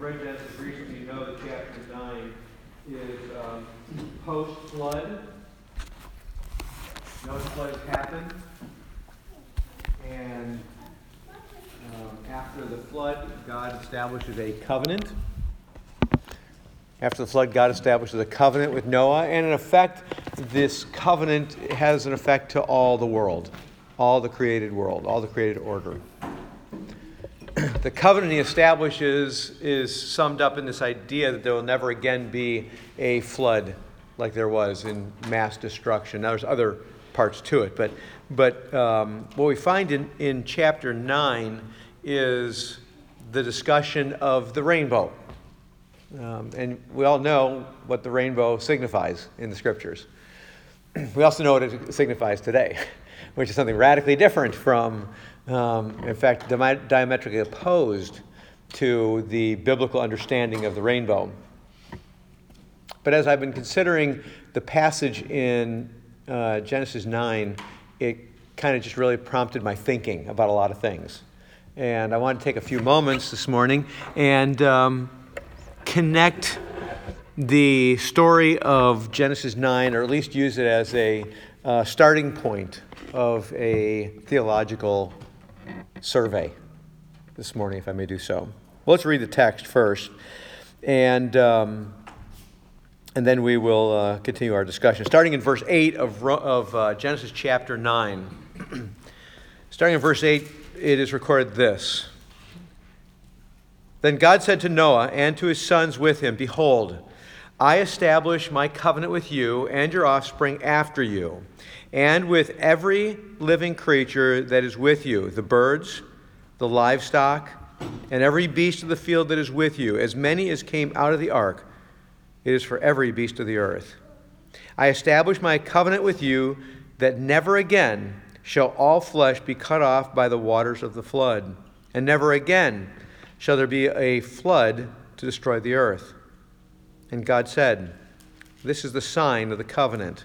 read Genesis recently, you know that chapter 9 is um, post flood. No flood happened. And um, after the flood, God establishes a covenant. After the flood, God establishes a covenant with Noah, and in effect, this covenant has an effect to all the world, all the created world, all the created order. The covenant he establishes is summed up in this idea that there will never again be a flood like there was in mass destruction. Now, there's other parts to it, but, but um, what we find in, in chapter 9 is the discussion of the rainbow. Um, and we all know what the rainbow signifies in the scriptures. we also know what it signifies today, which is something radically different from, um, in fact, diametrically opposed to the biblical understanding of the rainbow. But as I've been considering the passage in uh, Genesis 9, it kind of just really prompted my thinking about a lot of things. And I want to take a few moments this morning and um, connect the story of Genesis 9, or at least use it as a uh, starting point of a theological survey this morning, if I may do so. Well, let's read the text first, and, um, and then we will uh, continue our discussion. Starting in verse 8 of, of uh, Genesis chapter 9. Starting in verse 8, it is recorded this. Then God said to Noah and to his sons with him, Behold, I establish my covenant with you and your offspring after you, and with every living creature that is with you the birds, the livestock, and every beast of the field that is with you, as many as came out of the ark. It is for every beast of the earth. I establish my covenant with you that never again shall all flesh be cut off by the waters of the flood, and never again shall there be a flood to destroy the earth. And God said, This is the sign of the covenant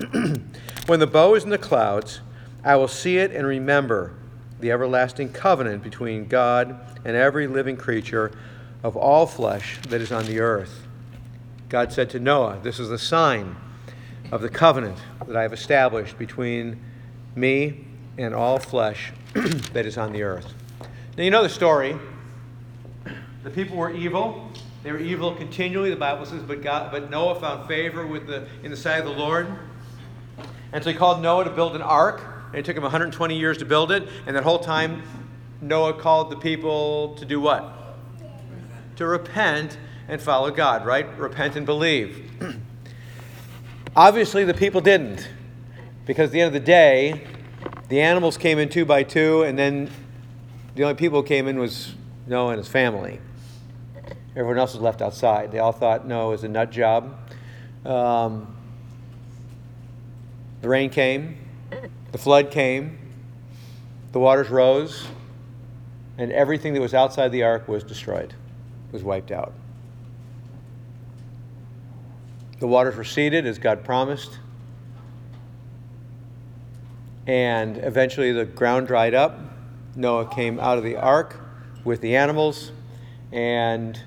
when the bow is in the clouds, I will see it and remember the everlasting covenant between God and every living creature of all flesh that is on the earth. God said to Noah, This is the sign of the covenant that I have established between me and all flesh that is on the earth. Now, you know the story. The people were evil. They were evil continually, the Bible says, but, God, but Noah found favor with the, in the sight of the Lord. And so he called Noah to build an ark. And it took him 120 years to build it. And that whole time, Noah called the people to do what? To repent and follow God, right? Repent and believe. Obviously, the people didn't. Because at the end of the day, the animals came in two by two, and then the only people who came in was Noah and his family. Everyone else was left outside. They all thought Noah was a nut job. Um, the rain came, the flood came, the waters rose, and everything that was outside the ark was destroyed, was wiped out. The waters receded as God promised, and eventually the ground dried up. Noah came out of the ark with the animals, and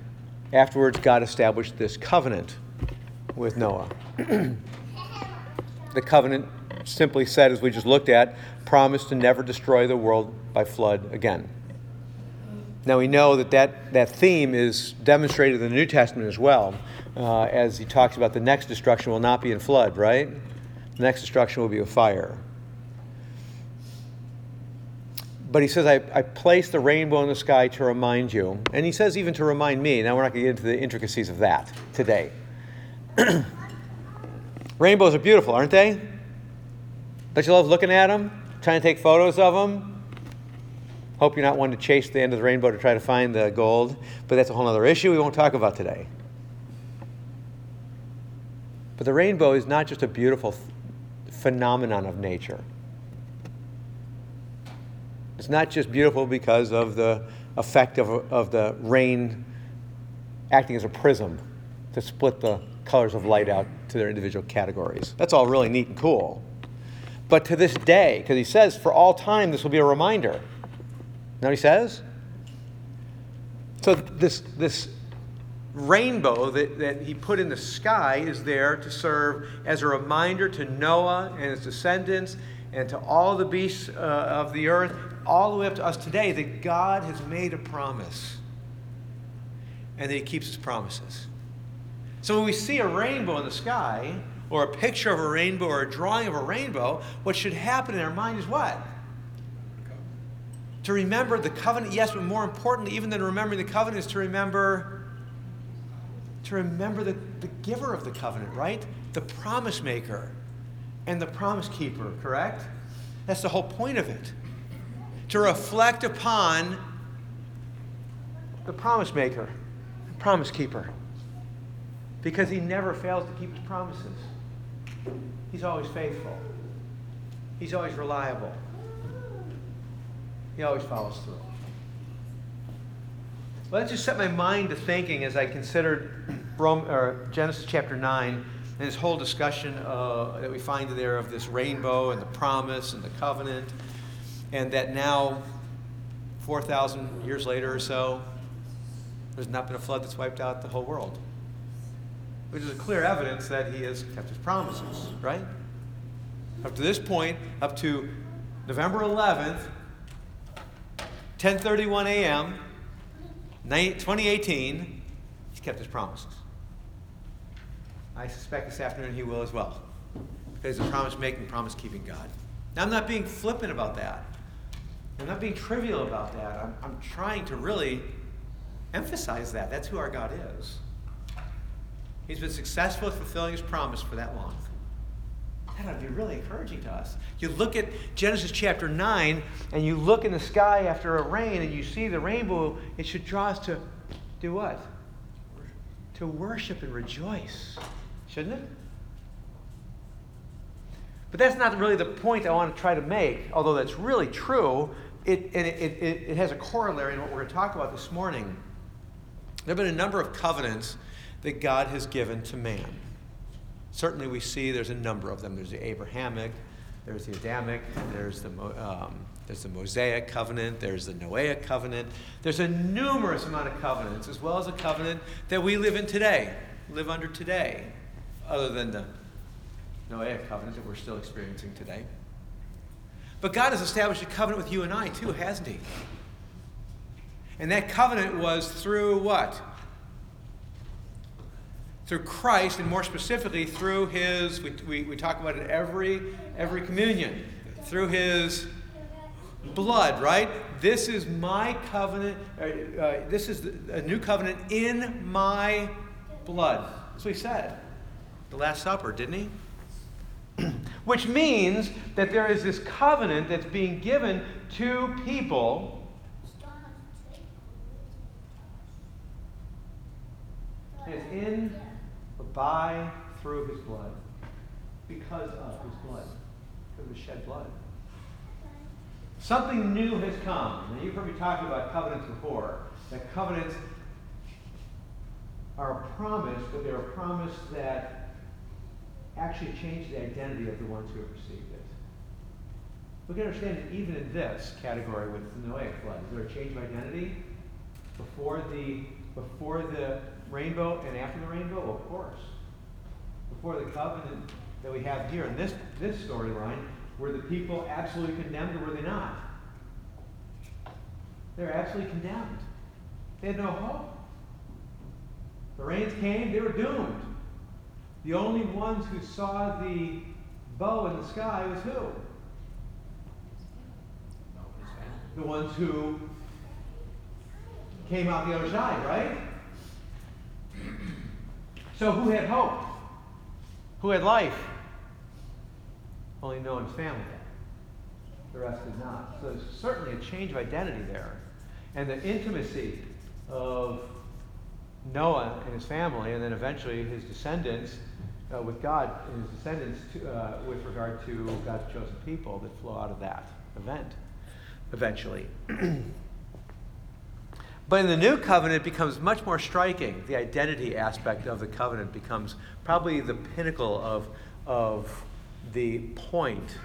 Afterwards, God established this covenant with Noah. the covenant, simply said, as we just looked at, promised to never destroy the world by flood again. Now we know that that, that theme is demonstrated in the New Testament as well, uh, as he talks about the next destruction will not be in flood, right? The next destruction will be a fire. but he says, I, I placed the rainbow in the sky to remind you. And he says, even to remind me. Now, we're not going to get into the intricacies of that today. Rainbows are beautiful, aren't they? Don't you love looking at them? Trying to take photos of them? Hope you're not one to chase the end of the rainbow to try to find the gold, but that's a whole other issue we won't talk about today. But the rainbow is not just a beautiful phenomenon of nature. It's not just beautiful because of the effect of, of the rain acting as a prism to split the colors of light out to their individual categories. That's all really neat and cool. But to this day, because he says, for all time, this will be a reminder. You know what he says? So this, this rainbow that, that he put in the sky is there to serve as a reminder to Noah and his descendants and to all the beasts uh, of the earth, all the way up to us today, that God has made a promise and that he keeps his promises. So when we see a rainbow in the sky, or a picture of a rainbow, or a drawing of a rainbow, what should happen in our mind is what? To remember the covenant, yes, but more importantly, even than remembering the covenant, is to remember to remember the, the giver of the covenant, right? The promise maker and the promise keeper, correct? That's the whole point of it. To reflect upon the promise maker, the promise keeper. Because he never fails to keep his promises. He's always faithful. He's always reliable. He always follows through. Well, that just set my mind to thinking as I considered Rome, Genesis chapter 9 and this whole discussion uh, that we find there of this rainbow and the promise and the covenant, and that now, 4,000 years later or so, there's not been a flood that's wiped out the whole world. Which is a clear evidence that he has kept his promises, right? Up to this point, up to November 11th, 10:31 a.m., 2018, he's kept his promises. I suspect this afternoon he will as well. Because he's a promise making, promise keeping God. Now, I'm not being flippant about that. I'm not being trivial about that. I'm, I'm trying to really emphasize that. That's who our God is. He's been successful at fulfilling his promise for that long. That ought to be really encouraging to us. You look at Genesis chapter 9 and you look in the sky after a rain and you see the rainbow, it should draw us to do what? To worship and rejoice, shouldn't it? But that's not really the point I want to try to make, although that's really true. It, and it, it, it has a corollary in what we're going to talk about this morning. There have been a number of covenants that God has given to man. Certainly, we see there's a number of them. There's the Abrahamic, there's the Adamic, there's the, um, there's the Mosaic covenant, there's the Noahic covenant. There's a numerous amount of covenants, as well as a covenant that we live in today, live under today, other than the Noahic covenant that we're still experiencing today. But God has established a covenant with you and I, too, hasn't He? And that covenant was through what? Through Christ, and more specifically through His, we, we, we talk about it every, every communion, through His blood, right? This is my covenant, uh, uh, this is a new covenant in my blood. That's what He said. The Last Supper, didn't He? Which means that there is this covenant that's being given to people. It's in by, through his blood, because of his blood, because of the shed blood. Something new has come. Now, you've heard me talking about covenants before. That covenants are a promise, but they're a promise that actually change the identity of the ones who have received it. We can understand that even in this category with the Noahic flood, is there a change of identity before the before the rainbow and after the rainbow? Of course. Before the covenant that we have here in this, this storyline, were the people absolutely condemned or were they not? They were absolutely condemned. They had no hope. The rains came, they were doomed. The only ones who saw the bow in the sky was who? The ones who came out the other side, right? So who had hope? Who had life? Only Noah's family had. the rest did not. So there's certainly a change of identity there. And the intimacy of Noah and his family, and then eventually his descendants uh, with God and his descendants to, uh, with regard to God's chosen people that flow out of that event eventually. but in the new covenant, it becomes much more striking. The identity aspect of the covenant becomes probably the pinnacle of, of the point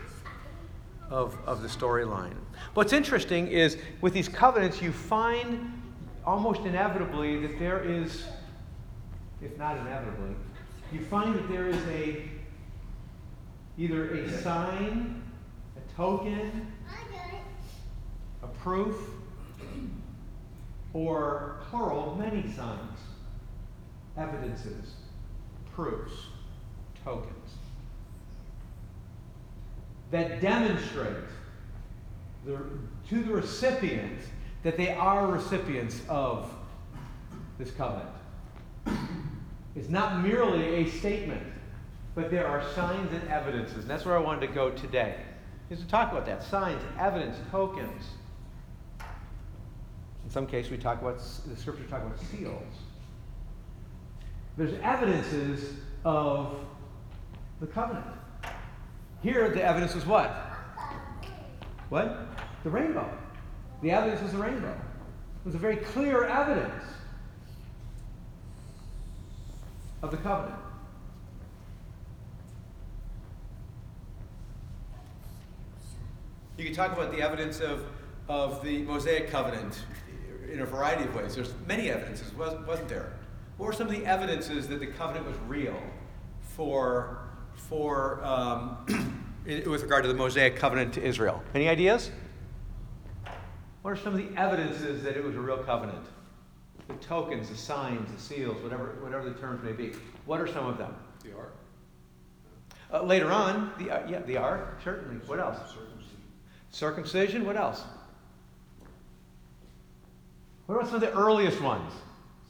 of, of the storyline. What's interesting is with these covenants, you find almost inevitably that there is, if not inevitably, you find that there is a either a sign, a token, a proof, or plural, many signs, evidences, proofs, tokens that demonstrate the, to the recipient that they are recipients of this covenant. It's not merely a statement, but there are signs and evidences. And that's where I wanted to go today, is to talk about that signs, evidence, tokens. In some cases, we talk about, the scripture talk about seals. There's evidences of the covenant. Here, the evidence is what? What? The rainbow. The evidence was the rainbow. It was a very clear evidence of the covenant. You can talk about the evidence of, of the Mosaic covenant in a variety of ways. There's many evidences, wasn't there? What were some of the evidences that the covenant was real for, for um, with regard to the Mosaic covenant to Israel? Any ideas? What are some of the evidences that it was a real covenant? The tokens, the signs, the seals, whatever, whatever the terms may be. What are some of them? The ark. Uh, later on, the uh, yeah, the ark certainly. What else? Circumcision. Circumcision. What else? What about some of the earliest ones?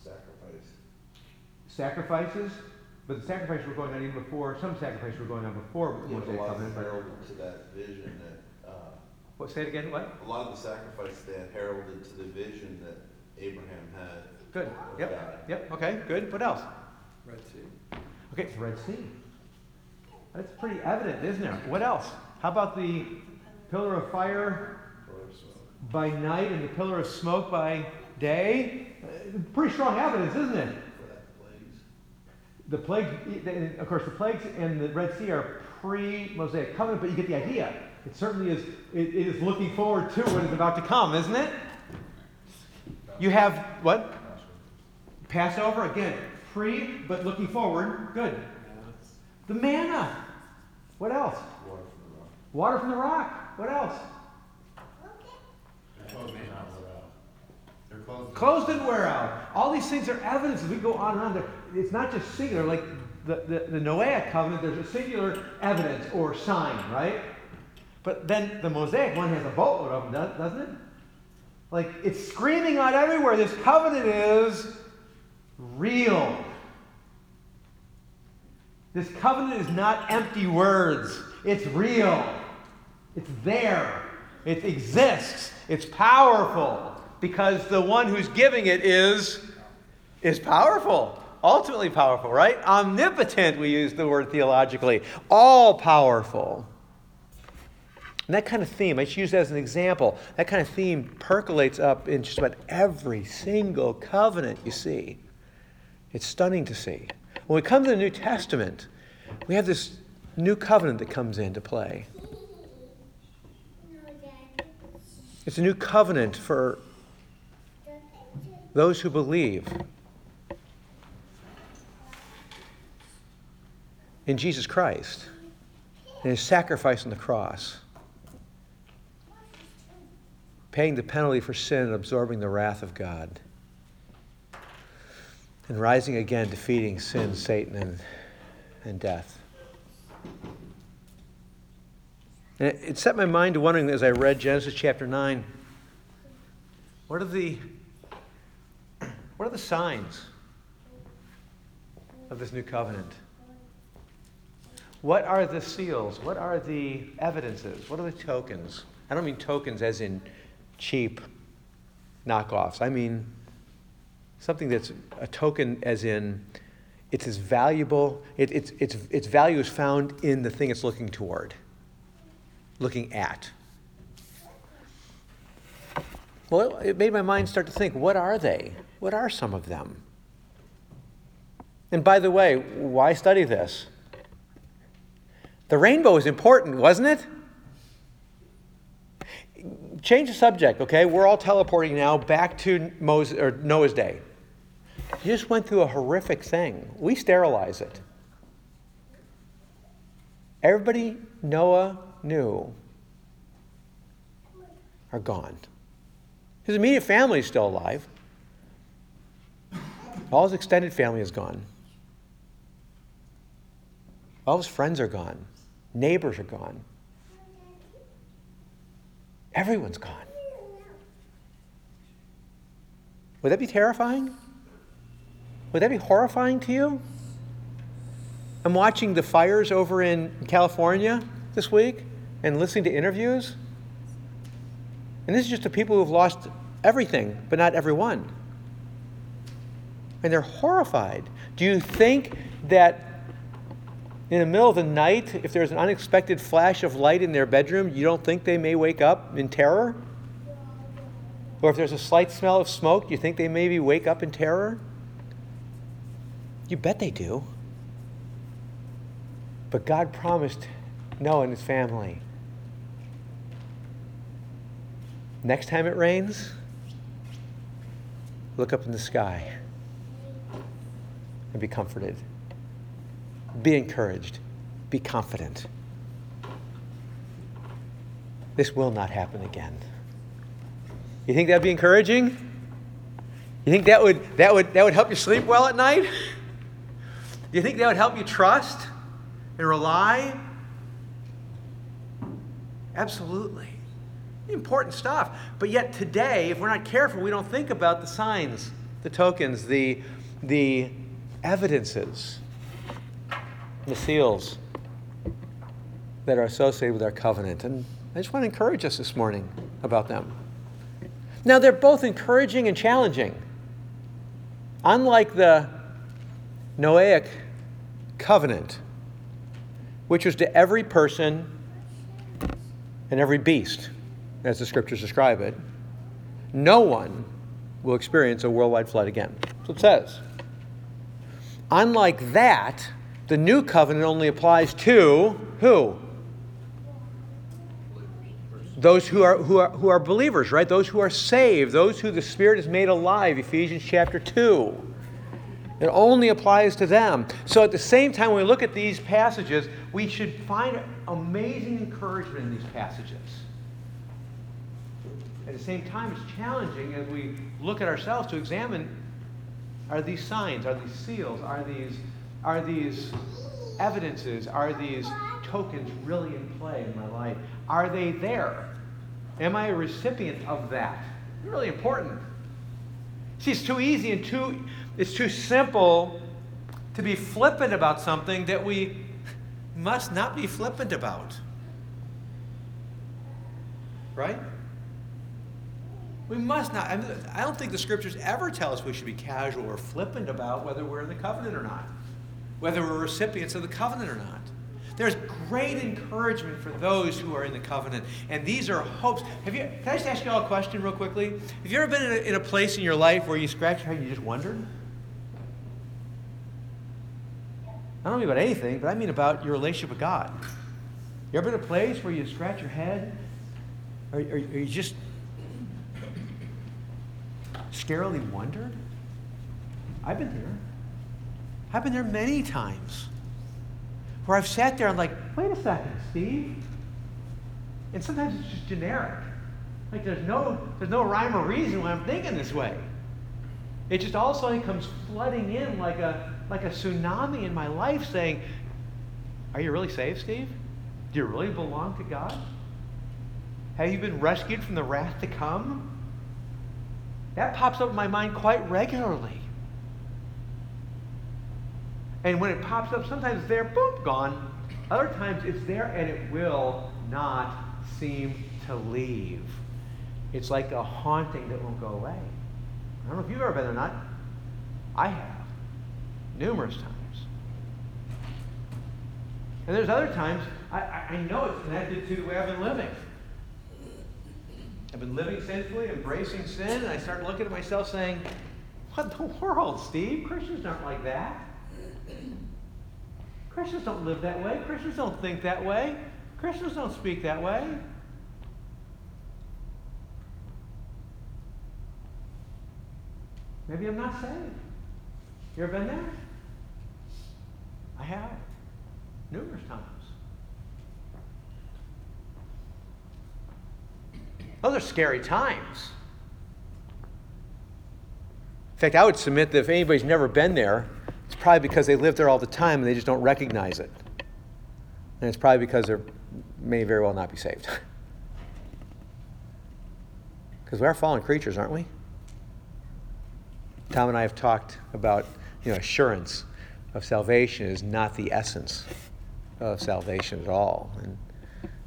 Sacrifice. Sacrifices. But the sacrifices were going on even before. Some sacrifices were going on before Yeah, but a lot covenant. But heralded to that vision that, uh, what? Say it again. What? a lot of the sacrifice that heralded to the vision that Abraham had. Good. Yep. God. Yep. Okay. Good. What else? Red Sea. Okay, it's Red Sea. That's pretty evident, isn't it? What else? How about the pillar of fire Pillar of by night and the pillar of smoke by day? Uh, pretty strong evidence, isn't it? For that plagues. The plagues, of course, the plagues and the Red Sea are pre-Mosaic covenant, but you get the idea. It certainly is. It, it is looking forward to what is about to come, isn't it? You have what? Passover again, pre, but looking forward. Good. The manna. What else? Water from the rock. Water from the rock. What else? They're closed. Clothes didn't wear out. All these things are evidence. We go on and on. It's not just singular. Like the, the, the Noahic covenant, there's a singular evidence or sign, right? But then the Mosaic one has a boatload of them, doesn't it? Like it's screaming out everywhere. This covenant is real. This covenant is not empty words. It's real. It's there. It exists. It's powerful because the one who's giving it is is powerful. Ultimately powerful, right? Omnipotent, we use the word theologically. All powerful. And that kind of theme, I just use that as an example, that kind of theme percolates up in just about every single covenant you see. It's stunning to see. When we come to the New Testament, we have this new covenant that comes into play. It's a new covenant for those who believe in Jesus Christ and his sacrifice on the cross, paying the penalty for sin and absorbing the wrath of God, and rising again, defeating sin, Satan, and, and death. And it, set my mind to wondering as I read Genesis chapter 9 what are the, what are the signs of this new covenant? What are the seals? What are the evidences? What are the tokens? I don't mean tokens as in cheap knockoffs. I mean something that's a token as in it's as valuable, it, it's, it's, its value is found in the thing it's looking toward, looking at. Well, it made my mind start to think what are they? What are some of them? And by the way, why study this? The rainbow is important, wasn't it? Change the subject, okay? We're all teleporting now back to Moses, or Noah's day. You just went through a horrific thing. We sterilize it. Everybody Noah knew are gone. His immediate family is still alive. All his extended family is gone. All his friends are gone. Neighbors are gone. Everyone's gone. Would that be terrifying? Would that be horrifying to you? I'm watching the fires over in California this week and listening to interviews. And this is just the people who have lost everything, but not everyone. And they're horrified. Do you think that in the middle of the night, if there's an unexpected flash of light in their bedroom, you don't think they may wake up in terror? Or if there's a slight smell of smoke, you think they maybe wake up in terror? You bet they do. But God promised Noah and his family next time it rains, look up in the sky and be comforted. Be encouraged. Be confident. This will not happen again. You think that'd be encouraging? You think that would, that would, that would help you sleep well at night? Do you think that would help you trust and rely? Absolutely. Important stuff. But yet today, if we're not careful, we don't think about the signs, the tokens, the, the evidences, the seals that are associated with our covenant. And I just want to encourage us this morning about them. Now, they're both encouraging and challenging. Unlike the Noahic covenant, which was to every person and every beast, as the scriptures describe it, no one will experience a worldwide flood again. So it says. Unlike that, the new covenant only applies to who? Those who are, who, are, who are believers, right? Those who are saved, those who the Spirit has made alive, Ephesians chapter 2. It only applies to them. So at the same time, when we look at these passages, we should find amazing encouragement in these passages. At the same time, it's challenging as we look at ourselves to examine are these signs, are these seals, are these, are these evidences, are these tokens really in play in my life? Are they there? Am I a recipient of that? Really important. See, it's too easy and too, it's too simple to be flippant about something that we must not be flippant about. Right? We must not. I, mean, I don't think the scriptures ever tell us we should be casual or flippant about whether we're in the covenant or not, whether we're recipients of the covenant or not. There's great encouragement for those who are in the covenant, and these are hopes. Have you? Can I just ask you all a question real quickly? Have you ever been in a, in a place in your life where you scratch your head and you just wondered? I don't mean about anything, but I mean about your relationship with God. You ever been in a place where you scratch your head, or, or, or you just scarily wondered? I've been there. I've been there many times where I've sat there and like, wait a second, Steve. And sometimes it's just generic. Like there's no there's no rhyme or reason why I'm thinking this way. It just all of a sudden comes flooding in like a like a tsunami in my life saying, Are you really saved, Steve? Do you really belong to God? Have you been rescued from the wrath to come? That pops up in my mind quite regularly. And when it pops up, sometimes it's there, boom, gone. Other times it's there and it will not seem to leave. It's like a haunting that won't go away. I don't know if you've ever been there or not. I have, numerous times. And there's other times, I, I know it's connected to the way I've been living. I've been living sinfully, embracing sin, and I start looking at myself saying, What the world, Steve? Christians aren't like that. Christians don't live that way. Christians don't think that way. Christians don't speak that way. Maybe I'm not saved. You ever been there? I have. Numerous times. Those are scary times. In fact, I would submit that if anybody's never been there, it's probably because they live there all the time and they just don't recognize it. And it's probably because they may very well not be saved. Because we are fallen creatures, aren't we? Tom and I have talked about, you know, assurance of salvation is not the essence of salvation at all. And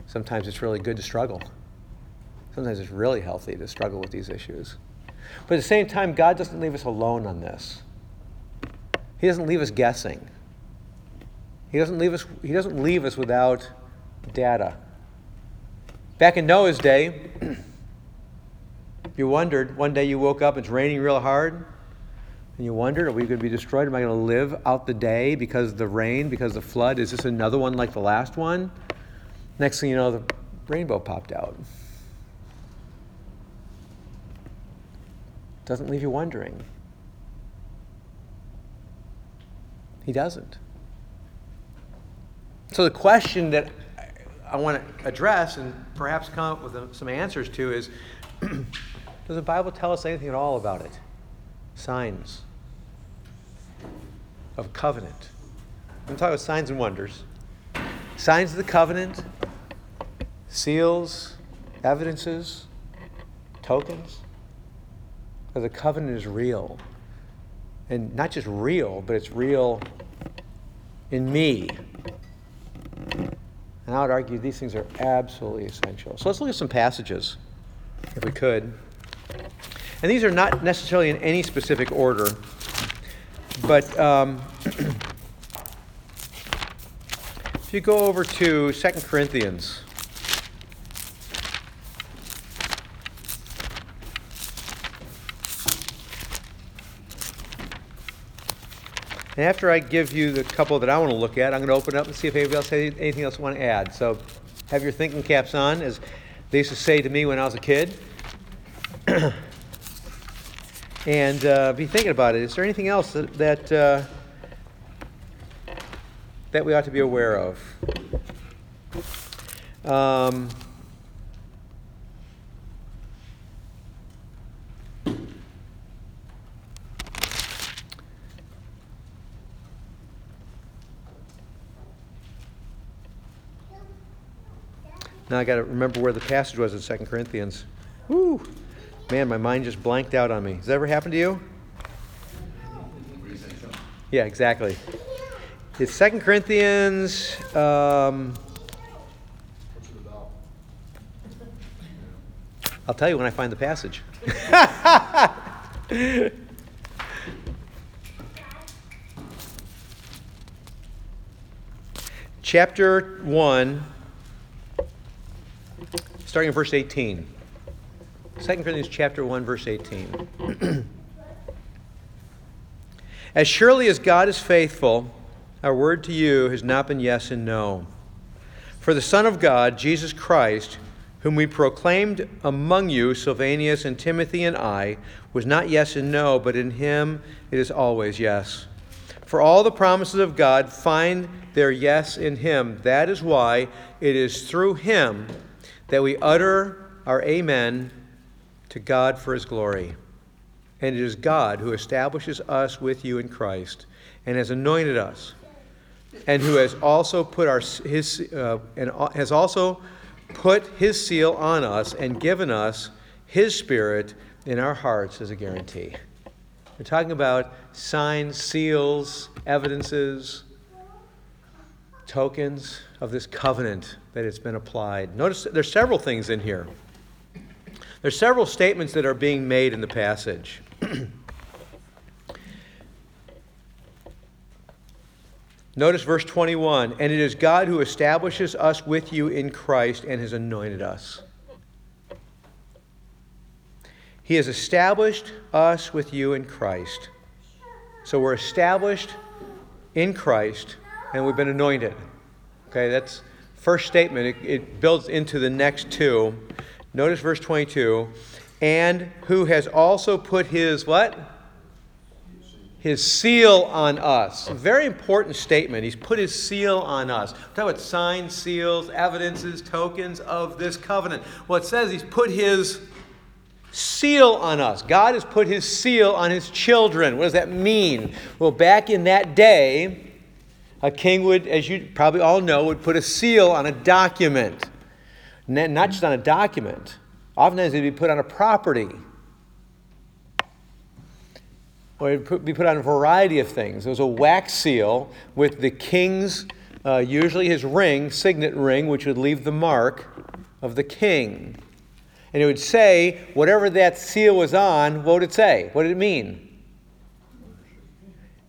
sometimes it's really good to struggle. Sometimes it's really healthy to struggle with these issues. But at the same time, God doesn't leave us alone on this. He doesn't leave us guessing. He doesn't leave us, he doesn't leave us without data. Back in Noah's day, you wondered, one day you woke up, it's raining real hard, and you wondered, are we going to be destroyed? Am I going to live out the day because of the rain, because of the flood? Is this another one like the last one? Next thing you know, the rainbow popped out. Doesn't leave you wondering. He doesn't. So the question that I want to address and perhaps come up with uh, some answers to is Does the Bible tell us anything at all about it? Signs of covenant. I'm talking about signs and wonders. Signs of the covenant, seals, evidences, tokens. Because the covenant is real. And not just real, but it's real in me. And I would argue these things are absolutely essential. So let's look at some passages, if we could. And these are not necessarily in any specific order, but um, if you go over to 2 Corinthians. And after I give you the couple that I want to look at, I'm going to open up and see if anybody else has anything else you want to add. So have your thinking caps on, as they used to say to me when I was a kid. and uh, be thinking about it. Is there anything else that that, uh, that we ought to be aware of? Um, now I got to remember where the passage was in Second Corinthians. Woo! Man, my mind just blanked out on me. Has that ever happened to you? Yeah, exactly. It's Second Corinthians. Um, I'll tell you when I find the passage. Chapter 1, starting in verse 18. 2 Corinthians chapter 1 verse 18. as surely as God is faithful, our word to you has not been yes and no. For the Son of God, Jesus Christ, whom we proclaimed among you, Silvanus and Timothy and I, was not yes and no, but in him it is always yes. For all the promises of God find their yes in him. That is why it is through him that we utter our amen to God for his glory. And it is God who establishes us with you in Christ and has anointed us, and who has also put our his uh, and has also put his seal on us and given us his spirit in our hearts as a guarantee. We're talking about signs, seals, evidences, tokens of this covenant that it's been applied. Notice there's several things in here. There's several statements that are being made in the passage. Notice verse 21 And it is God who establishes us with you in Christ and has anointed us. He has established us with you in Christ. So we're established in Christ and we've been anointed. Okay, that's first statement. It, it builds into the next two. Notice verse 22. And who has also put his what? His seal on us. A very important statement. He's put his seal on us. We're talking about signs, seals, evidences, tokens of this covenant. Well, it says he's put his seal on us. God has put his seal on his children. What does that mean? Well, back in that day, a king would, as you probably all know, would put a seal on a document. Not just on a document, oftentimes it'd be put on a property. Or it'd be put on a variety of things. There was a wax seal with the king's, uh, usually his ring, signet ring, which would leave the mark of the king. And it would say, whatever that seal was on, what would it say? What did it mean?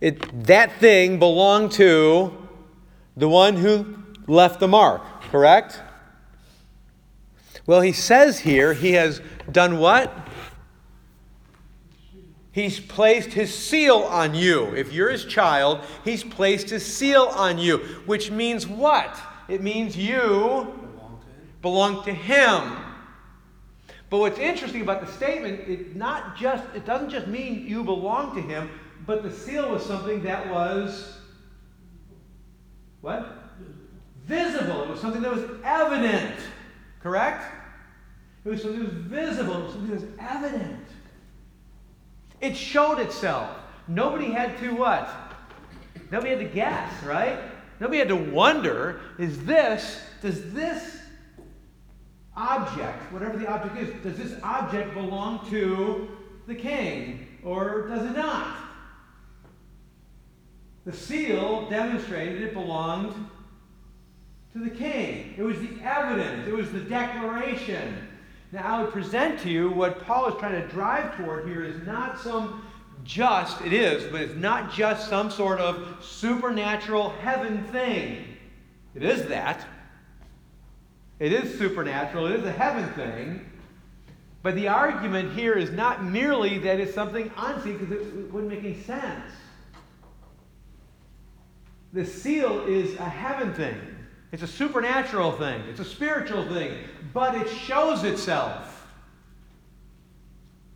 It, that thing belonged to the one who left the mark, correct? Well, he says here he has done what? He's placed his seal on you. If you're his child, he's placed his seal on you, which means what? It means you belong to him. But what's interesting about the statement, it not just it doesn't just mean you belong to him, but the seal was something that was what? Visible. It was something that was evident. Correct? It was something that was visible. It was something that was evident. It showed itself. Nobody had to what? Nobody had to guess, right? Nobody had to wonder, is this, does this object, whatever the object is, does this object belong to the king or does it not? The seal demonstrated it belonged to the king. It was the evidence, it was the declaration. Now, I would present to you what Paul is trying to drive toward here is not some just, it is, but it's not just some sort of supernatural heaven thing. It is that. It is supernatural, it is a heaven thing. But the argument here is not merely that it's something unseen, because it wouldn't make any sense. The seal is a heaven thing. It's a supernatural thing. It's a spiritual thing. But it shows itself.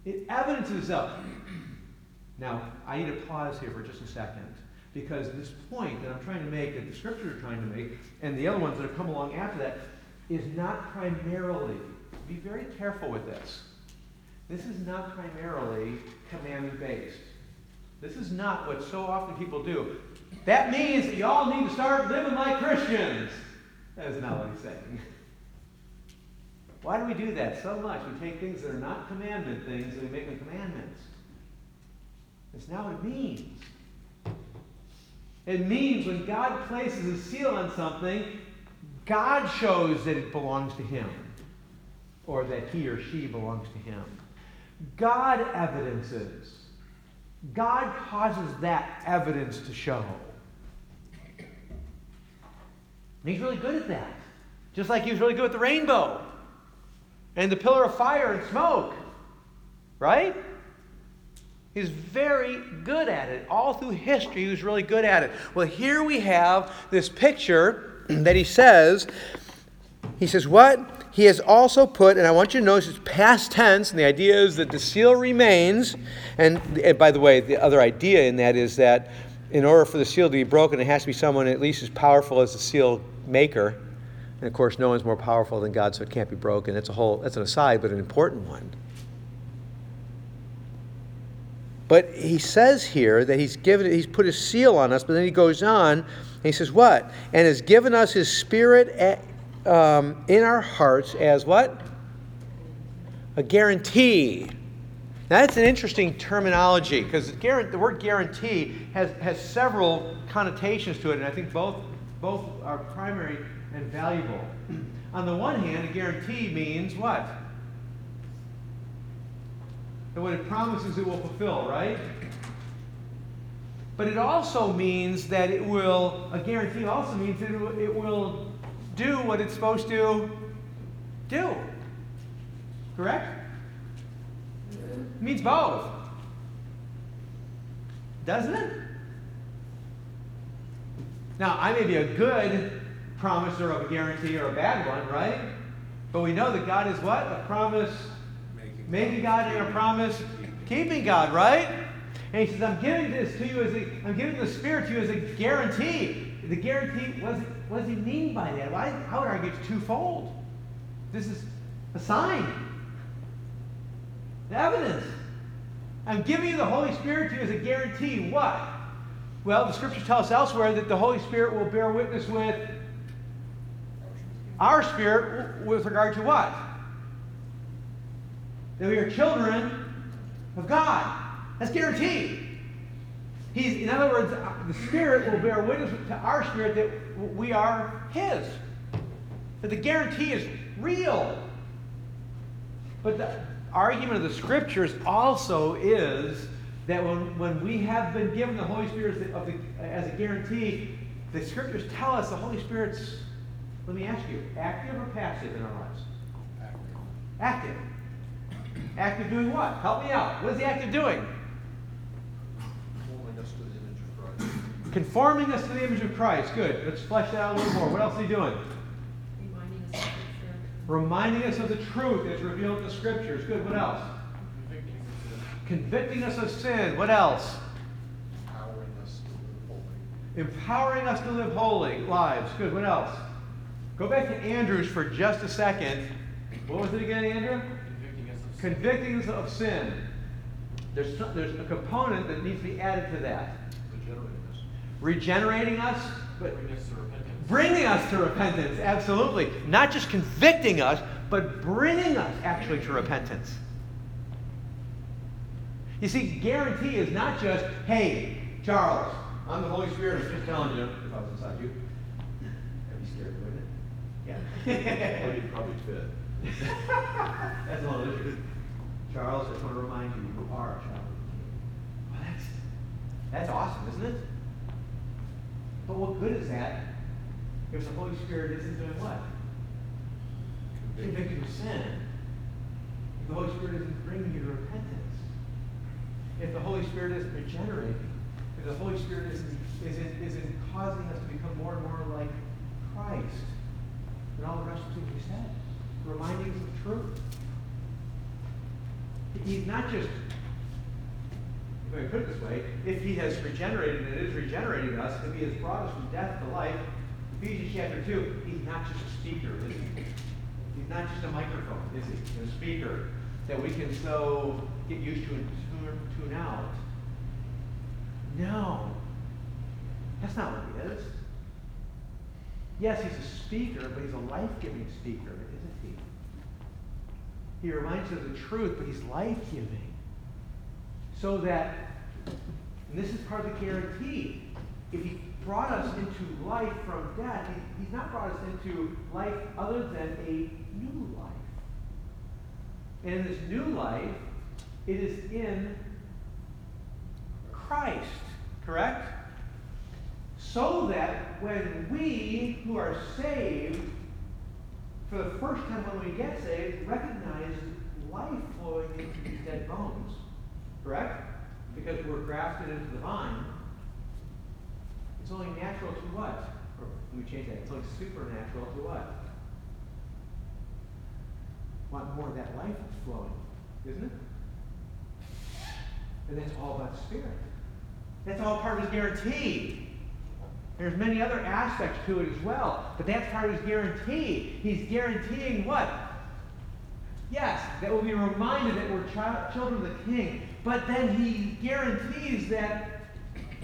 It evidences itself. Now, I need to pause here for just a second. Because this point that I'm trying to make, that the scriptures are trying to make, and the other ones that have come along after that, is not primarily, be very careful with this. This is not primarily commandment based. This is not what so often people do. That means that y'all need to start living like Christians. That is not what he's saying. Why do we do that so much? We take things that are not commandment things and we make them commandments. That's not what it means. It means when God places a seal on something, God shows that it belongs to Him, or that he or she belongs to Him. God evidences. God causes that evidence to show. And he's really good at that. Just like he was really good with the rainbow and the pillar of fire and smoke. Right? He's very good at it. All through history, he was really good at it. Well, here we have this picture that he says, he says, What? He has also put, and I want you to notice it's past tense, and the idea is that the seal remains. And, and by the way, the other idea in that is that in order for the seal to be broken, it has to be someone at least as powerful as the seal maker. And of course, no one's more powerful than God, so it can't be broken. That's a whole that's an aside, but an important one. But he says here that he's given he's put his seal on us, but then he goes on and he says, What? And has given us his spirit um, in our hearts as what? A guarantee. Now, that's an interesting terminology because the word guarantee has, has several connotations to it, and I think both both are primary and valuable. On the one hand, a guarantee means what? That what it promises it will fulfill, right? But it also means that it will, a guarantee also means that it will, it will do what it's supposed to do. Correct? It means both. Doesn't it? Now, I may be a good promiser of a guarantee or a bad one, right? But we know that God is what? A promise making God and a promise keeping God, right? And he says, I'm giving this to you as a, I'm giving the Spirit to you as a guarantee. The guarantee, does, what does he mean by that? Well, I, I would argue it's twofold. This is a sign, the evidence. I'm giving you the Holy Spirit to you as a guarantee. What? Well, the scriptures tell us elsewhere that the Holy Spirit will bear witness with our spirit with regard to what? That we are children of God. That's guaranteed. He's, in other words, uh, the Spirit will bear witness to our spirit that we are His. That the guarantee is real. But the argument of the Scriptures also is that when, when we have been given the Holy Spirit as, the, as a guarantee, the Scriptures tell us the Holy Spirit's, let me ask you, active or passive in our lives? Active. Active. Active doing what? Help me out. What is the active doing? Conforming us to the image of Christ. Conforming us to the image of Christ. Good. Let's flesh that out a little more. What else is he doing? reminding us of the truth, Reminding us of the truth that's revealed in the Scriptures. Good. What else? Convicting us Convicting us of sin. What else? Empowering us to live holy. Empowering us to live holy lives. Good. What else? Go back to Andrews for just a second. What was it again, Andrew? Convicting us of sin. Convicting us of sin. There's, there's a component that needs to be added to that. Regenerating us. But Bringing us to repentance. bringing us to repentance. Absolutely. Not just convicting us, but bringing us actually to repentance. You see, guarantee is not just, hey, Charles, I'm the Holy Spirit, I'm just telling you, if I was inside you. That'd be scary, wouldn't it? Well, you'd probably fit. That's one of issues. Charles, I just want to remind you, you are a child of the King. Well, that's, that's awesome, isn't it? But what good is that if the Holy Spirit isn't doing what? Convicting of sin. If the Holy Spirit isn't bringing you to repentance. If the Holy Spirit isn't regenerating. If the Holy Spirit isn't, isn't, isn't causing us to become more and more like Christ. And all the rest of what he said. Reminding us of the truth. He's not just, if I put it this way, if he has regenerated and is regenerating us, if he has brought us from death to life, Ephesians chapter 2, he's not just a speaker, is he? He's not just a microphone, is he? A speaker that we can so get used to and tune, out. No. That's not what he is. Yes, he's a speaker, but he's a life giving speaker, isn't he? He reminds you of the truth, but he's life giving. So that, and this is part of the guarantee, if he brought us into life from death, he, he's not brought us into life other than a new life. And in this new life, it is in Christ, correct? So that when we who are saved, for the first time when we get saved, recognize life flowing into these dead bones, correct? Because we're grafted into the vine. It's only natural to what? Or let me change that. It's only supernatural to what? Want more of that life flowing, isn't it? And that's all about the Spirit. That's all part of his guarantee. There's many other aspects to it as well, but that's part of his guarantee. He's guaranteeing what? Yes, that we'll be reminded that we're child, children of the King, but then he guarantees that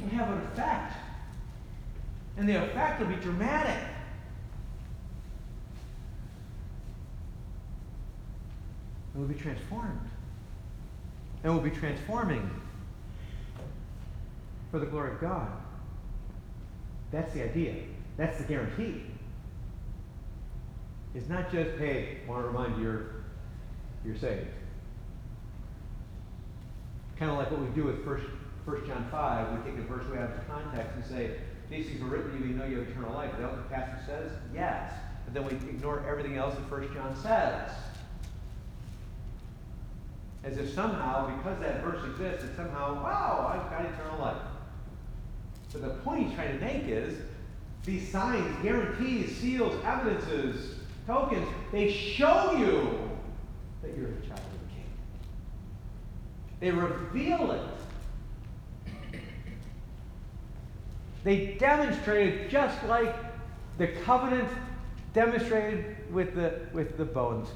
we have an effect. And the effect will be dramatic. And we'll be transformed. And we'll be transforming for the glory of God. That's the idea. That's the guarantee. It's not just, hey, I want to remind you you're, you're saved. Kind of like what we do with First, First John 5. We take a verse way out of context and say, these things were written to you, you know you have eternal life. Is that what the says? Yes. But then we ignore everything else that First John says. As if somehow, because that verse exists, that somehow, wow, I've got eternal life. But the point he's trying to make is these signs, guarantees, seals, evidences, tokens, they show you that you're a child. They reveal it. They demonstrate it just like the covenant demonstrated with the, with the bow and.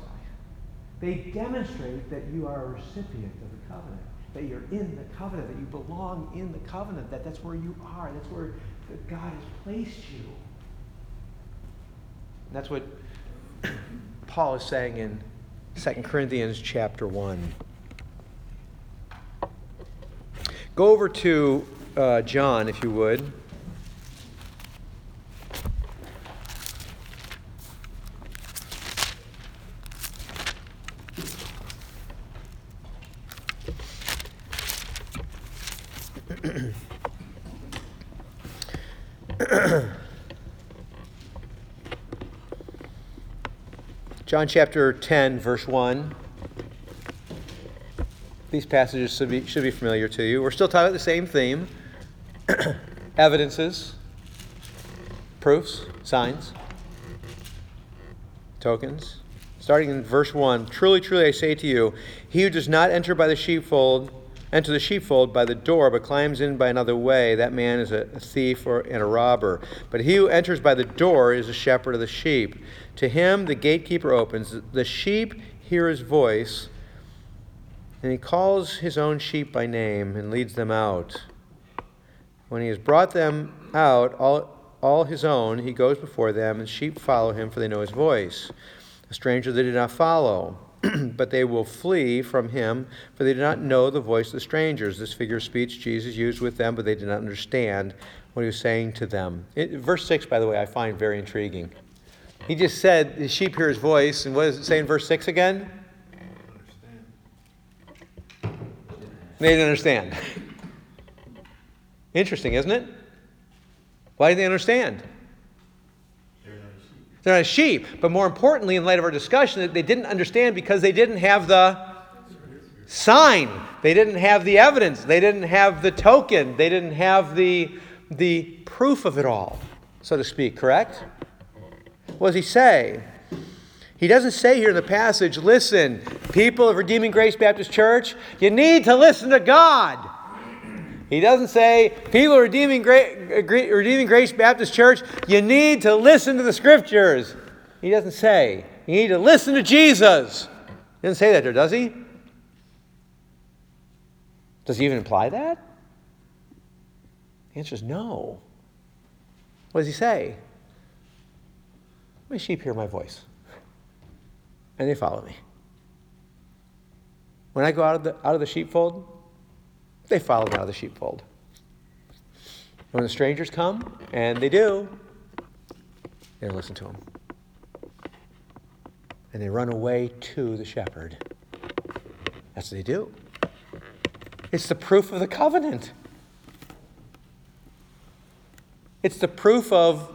They demonstrate that you are a recipient of the covenant, that you're in the covenant, that you belong in the covenant, that that's where you are, that's where God has placed you. And that's what Paul is saying in 2 Corinthians chapter 1. Go over to uh, John, if you would. John chapter 10, verse 1. These passages should be, should be familiar to you. We're still talking about the same theme evidences, proofs, signs, tokens. Starting in verse 1 Truly, truly, I say to you, he who does not enter by the sheepfold, enter the sheepfold by the door, but climbs in by another way, that man is a, thief or, and a robber. But he who enters by the door is a shepherd of the sheep. To him the gatekeeper opens. The sheep hear his voice, and he calls his own sheep by name and leads them out. When he has brought them out, all, all his own, he goes before them, and sheep follow him, for they know his voice. A stranger they do not follow, but they will flee from him, for they do not know the voice of the strangers. This figure of speech Jesus used with them, but they did not understand what he was saying to them. It, verse 6, by the way, I find very intriguing. He just said, The sheep hear his voice, and what does it say in verse 6 again? They didn't understand. Interesting, isn't it? Why didn't they understand? They're not a sheep. But more importantly, in light of our discussion, they didn't understand because they didn't have the sign. They didn't have the evidence. They didn't have the token. They didn't have the, the proof of it all, so to speak, correct? What does he say? He doesn't say here in the passage, listen, people of Redeeming Grace Baptist Church, you need to listen to God. He doesn't say, people of Redeeming, Gra- Redeeming Grace Baptist Church, you need to listen to the scriptures. He doesn't say, you need to listen to Jesus. He doesn't say that there, does he? Does he even imply that? The answer is no. What does he say? My sheep hear my voice, and they follow me. When I go out of the, out of the sheepfold, they follow me out of the sheepfold. When the strangers come, and they do, they listen to them. And they run away to the shepherd. That's what they do. It's the proof of the covenant. It's the proof of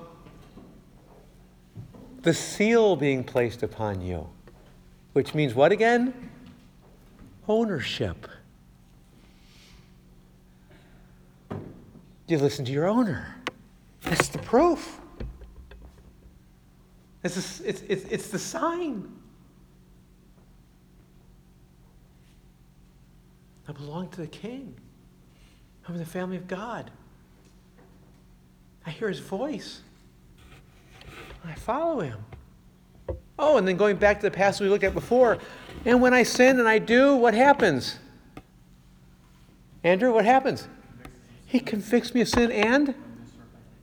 the seal being placed upon you, which means what again? Ownership. You listen to your owner. That's the proof. It's, a, it's, it's, it's the sign. I belong to the king. I'm in the family of God. I hear his voice. I follow him. Oh, and then going back to the passage we looked at before, and when I sin and I do, what happens? Andrew, what happens? He convicts me of sin and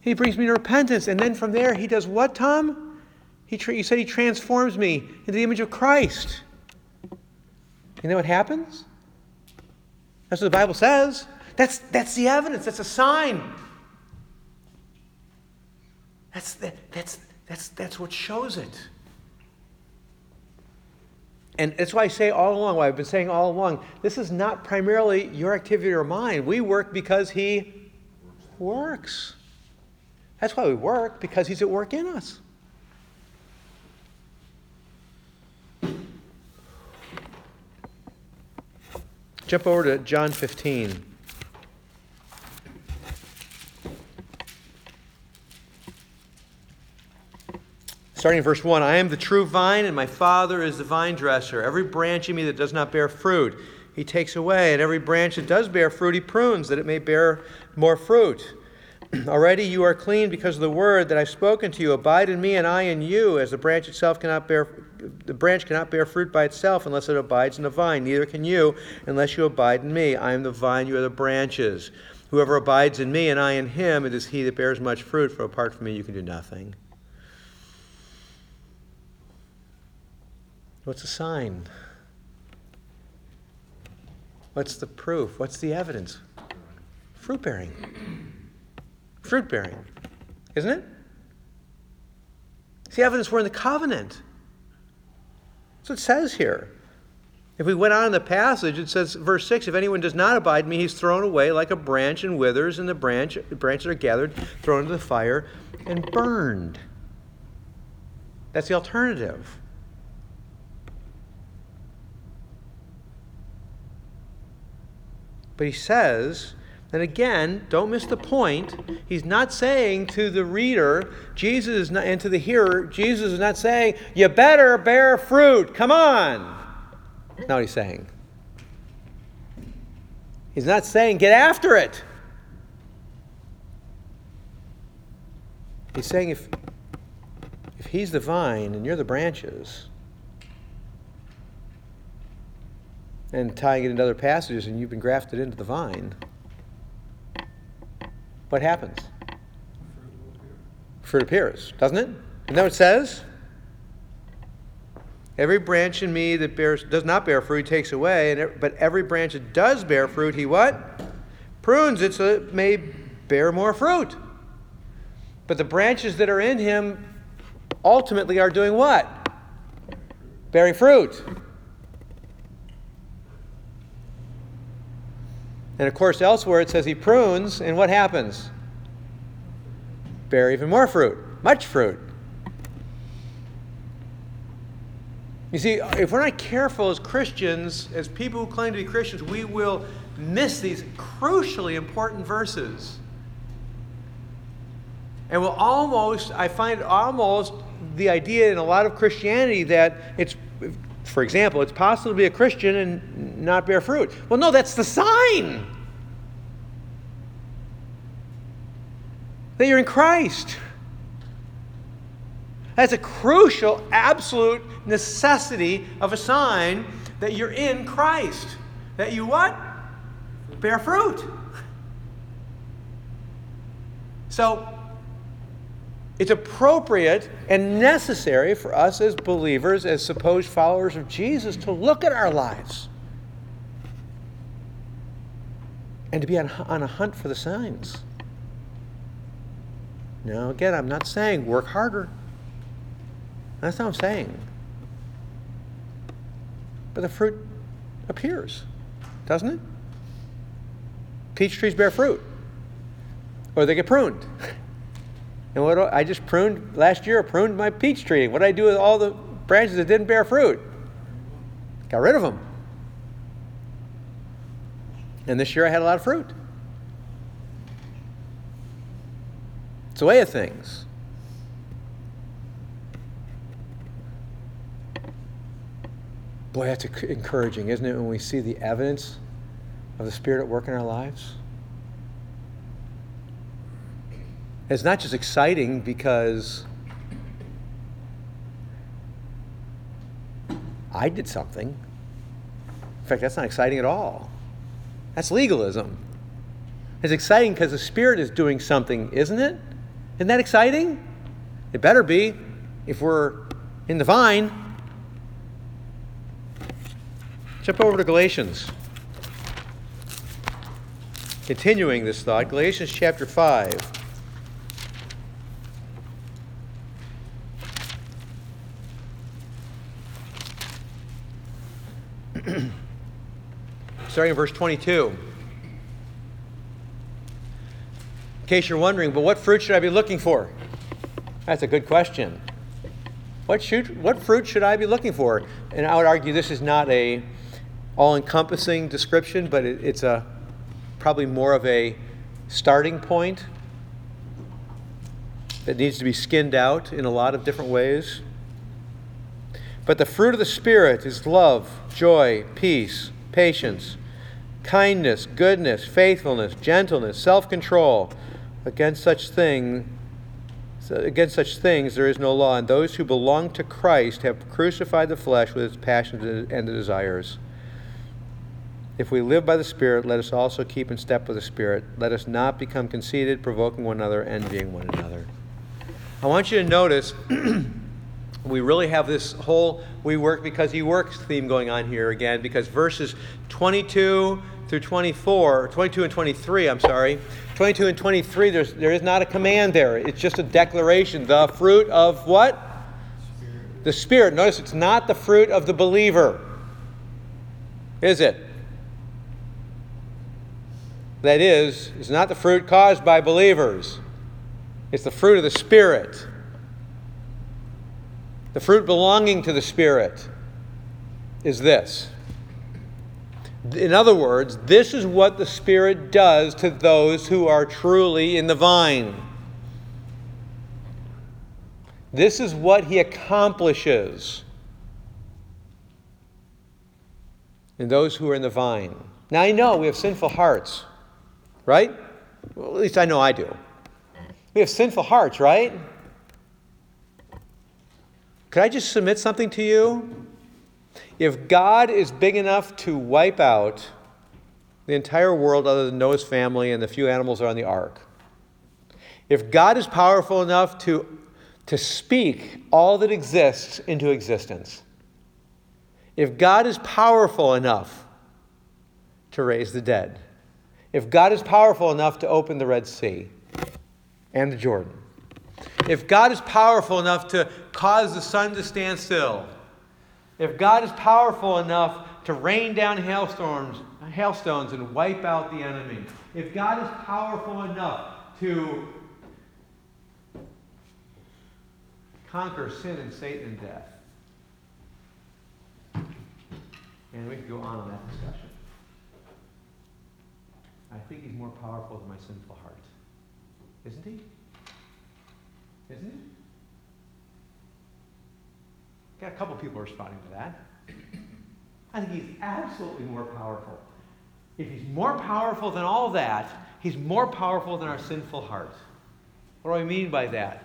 he brings me to repentance. And then from there, he does what, Tom? He tra- you said he transforms me into the image of Christ. You know what happens? That's what the Bible says. That's, that's the evidence, that's a sign. That's, that, that's, that's, that's what shows it. And that's why I say all along, why I've been saying all along, this is not primarily your activity or mine. We work because He works. That's why we work, because He's at work in us. Jump over to John 15. Starting in verse 1 I am the true vine, and my Father is the vine dresser. Every branch in me that does not bear fruit, he takes away, and every branch that does bear fruit, he prunes, that it may bear more fruit. Already you are clean because of the word that I've spoken to you. Abide in me, and I in you, as the branch itself cannot bear the branch cannot bear fruit by itself unless it abides in the vine. Neither can you unless you abide in me. I am the vine, you are the branches. Whoever abides in me and I in him, it is he that bears much fruit, for apart from me you can do nothing. What's the sign? What's the proof? What's the evidence? Fruit bearing. Fruit bearing. Isn't it? It's the evidence we're in the covenant. That's what it says here. If we went on in the passage, it says, verse 6 If anyone does not abide in me, he's thrown away like a branch and withers, and the branch, the branches are gathered, thrown into the fire, and burned. That's the alternative. But he says, and again, don't miss the point. He's not saying to the reader, Jesus is not, and to the hearer, Jesus is not saying, you better bear fruit. Come on. That's not what he's saying. He's not saying, get after it. He's saying, if, if he's the vine and you're the branches, and tying it into other passages, and you've been grafted into the vine, what happens? Fruit appears, doesn't it? Isn't that what it says? Every branch in me that bears does not bear fruit, he takes away. And, but every branch that does bear fruit, he what? Prunes it so it may bear more fruit. But the branches that are in him ultimately are doing what? Bearing fruit. And of course, elsewhere it says he prunes, and what happens? Bear even more fruit, much fruit. You see, if we're not careful as Christians, as people who claim to be Christians, we will miss these crucially important verses. And we'll almost, I find almost the idea in a lot of Christianity that it's, for example, it's possible to be a Christian and not bear fruit. Well, no, that's the sign that you're in Christ. That's a crucial, absolute necessity of a sign that you're in Christ. That you what? Bear fruit. So, it's appropriate and necessary for us as believers, as supposed followers of Jesus, to look at our lives and to be on, on a hunt for the signs. Now, again, I'm not saying work harder. That's not what I'm saying. But the fruit appears, doesn't it? Peach trees bear fruit, or they get pruned. And what I, just pruned last year? I pruned my peach tree. What did I do with all the branches that didn't bear fruit? Got rid of them. And this year I had a lot of fruit. It's the way of things. Boy, that's encouraging, isn't it, when we see the evidence of the Spirit at work in our lives? It's not just exciting because I did something. In fact, that's not exciting at all. That's legalism. It's exciting because the Spirit is doing something, isn't it? Isn't that exciting? It better be if we're in the vine. Jump over to Galatians. Continuing this thought, Galatians chapter 5. Starting in verse 22. In case you're wondering, but what fruit should I be looking for? That's a good question. What, should, what fruit should I be looking for? And I would argue this is not a all-encompassing description, but it, it's a probably more of a starting point that needs to be skinned out in a lot of different ways. But the fruit of the Spirit is love, joy, peace, patience, kindness, goodness, faithfulness, gentleness, self-control. Against such thing, against such things there is no law, and those who belong to Christ have crucified the flesh with its passions and the desires. If we live by the Spirit, let us also keep in step with the Spirit. Let us not become conceited, provoking one another, envying one another. I want you to notice we really have this whole we work because he works theme going on here again because verses 22 through 24 22 and 23 i'm sorry. 22 and 23 there's, there is not a command there. It's just a declaration. The fruit of what? Spirit. the spirit. Notice it's not the fruit of the believer. Is it? That is it's not the fruit caused by believers. It's the fruit of the spirit the fruit belonging to the Spirit is this. In other words, this is what the Spirit does to those who are truly in the vine. This is what He accomplishes in those who are in the vine. Now, I know we have sinful hearts, right? Well, at least I know I do. We have sinful hearts, right? Could I just submit something to you? If God is big enough to wipe out the entire world other than Noah's family and the few animals are on the ark, if God is powerful enough to, to speak all that exists into existence, if God is powerful enough to raise the dead, if God is powerful enough to open the Red Sea and the Jordan, if God is powerful enough to cause the sun to stand still, if God is powerful enough to rain down hailstorms, hailstones and wipe out the enemy, if God is powerful enough to conquer sin and Satan and death, and we could go on in that discussion. I think he's more powerful than my sinful heart. Isn't he? Isn't it? Got a couple people responding to that. I think he's absolutely more powerful. If he's more powerful than all that, he's more powerful than our sinful hearts. What do I mean by that?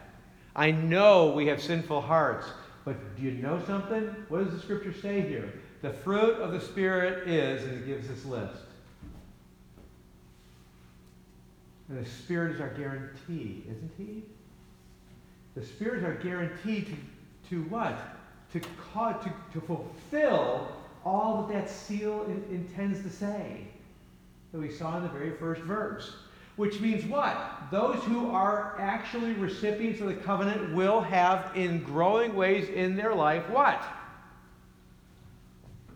I know we have sinful hearts, but do you know something? What does the scripture say here? The fruit of the Spirit is, and it gives this list. And the Spirit is our guarantee, isn't he? The Spirit are guaranteed to, to what? To, cause, to, to fulfill all that that seal in, intends to say that we saw in the very first verse. Which means what? Those who are actually recipients of the covenant will have, in growing ways in their life, what?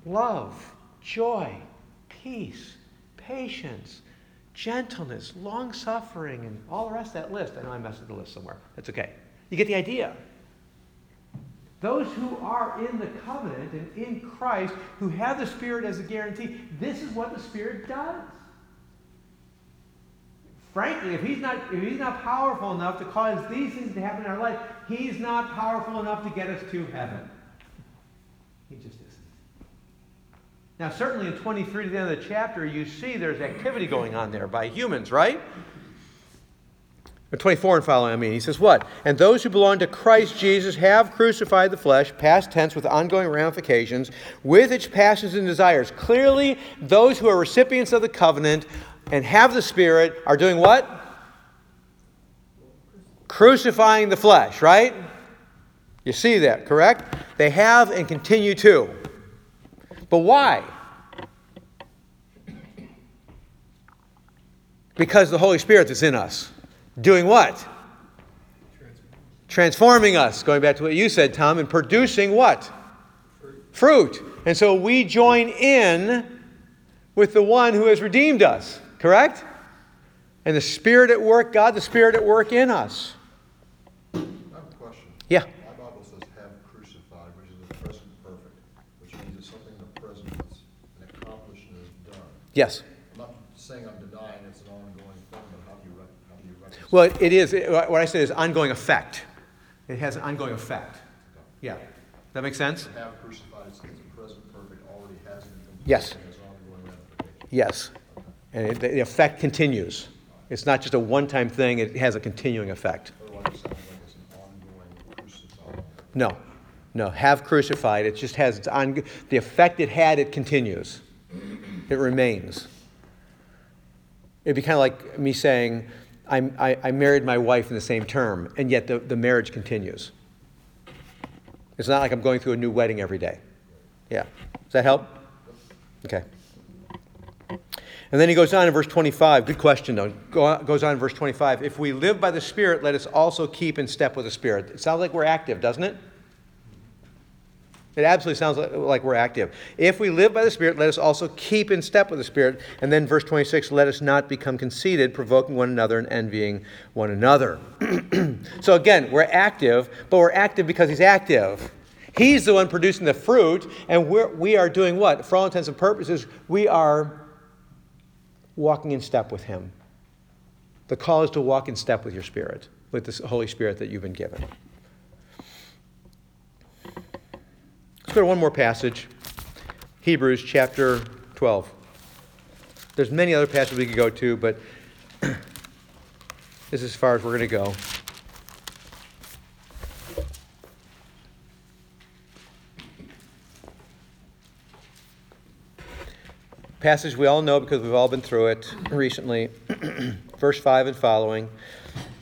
Love, joy, peace, patience, gentleness, long suffering, and all the rest of that list. I know I messed up the list somewhere. That's okay. You get the idea. Those who are in the covenant and in Christ, who have the Spirit as a guarantee, this is what the Spirit does. Frankly, if he's not if he's not powerful enough to cause these things to happen in our life, he's not powerful enough to get us to heaven. He just isn't. Now, certainly in 23 to the end of the chapter, you see there's activity going on there by humans, right? 24 and following, I mean. He says, What? And those who belong to Christ Jesus have crucified the flesh, past tense, with ongoing ramifications, with its passions and desires. Clearly, those who are recipients of the covenant and have the Spirit are doing what? Crucifying the flesh, right? You see that, correct? They have and continue to. But why? Because the Holy Spirit is in us. Doing what? Transforming us. Going back to what you said, Tom, and producing what? Fruit. And so we join in with the one who has redeemed us, correct? And the Spirit at work, God, the Spirit at work in us. I have a question. Yeah. My Bible says have crucified, which is the present perfect, which means it's something in the present that's been accomplished is done. Yes. I'm not saying I'm denying it's an ongoing thing, but how do you, rec- how do you reconcile? Well, it is, it- what I said is ongoing effect. It has an ongoing effect. Yeah. That make sense? Have crucified, present perfect, already has been completed. Yes. and It's ongoing ratification. Yes. And it, the effect continues. It's not just a one time thing, it has a continuing effect. Otherwise, it sounds like it's an ongoing crucified. No, no, have crucified. It just has its on, the effect it had, it continues. It remains. It'd be kind of like me saying, I, I married my wife in the same term, and yet the, the marriage continues. It's not like I'm going through a new wedding every day. Yeah. Does that help? Okay. And then he goes on in verse 25. Good question, though. Go, goes on in verse 25. If we live by the Spirit, let us also keep in step with the Spirit. It sounds like we're active, doesn't it? It absolutely sounds like, we're active. If we live by the Spirit, let us also keep in step with the Spirit. And then verse 26 let us not become conceited, provoking one another and envying one another. so again, we're active, but we're active because He's active. He's the one producing the fruit, and we're, we are doing what? For all intents and purposes, we are walking in step with Him. The call is to walk in step with your Spirit, with the Holy Spirit that you've been given. Let's go to one more passage Hebrews chapter 12. There's many other passages we could go to, but this is as far as we're going to go. Passage we all know because we've all been through it recently. Verse 5 and following.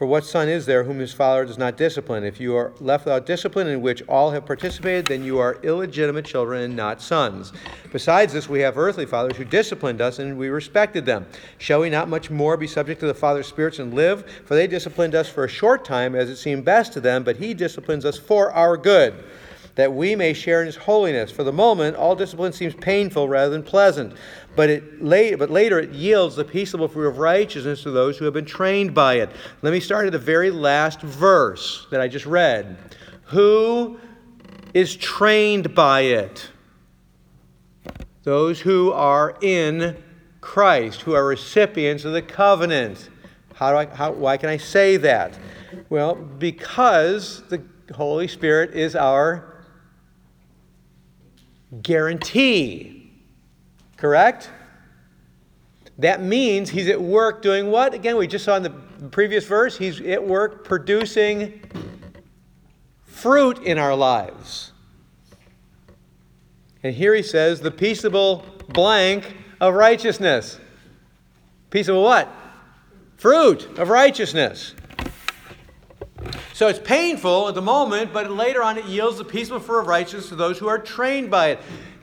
For what son is there whom his father does not discipline? If you are left without discipline in which all have participated, then you are illegitimate children and not sons. Besides this, we have earthly fathers who disciplined us, and we respected them. Shall we not much more be subject to the Father's spirits and live? For they disciplined us for a short time, as it seemed best to them, but he disciplines us for our good, that we may share in his holiness. For the moment, all discipline seems painful rather than pleasant, but, it, but later it yields the peaceable fruit of righteousness to those who have been trained by it. Let me start at the very last verse that I just read. Who is trained by it? Those who are in Christ, who are recipients of the covenant. How do I, how, why can I say that? Well, because the Holy Spirit is our guarantee. Correct? That means he's at work doing what? Again, we just saw in the previous verse, he's at work producing fruit in our lives. And here he says, the peaceable blank of righteousness. Peaceable what? Fruit of righteousness. So it's painful at the moment, but later on it yields the peaceful fruit of righteousness to those who are trained by it.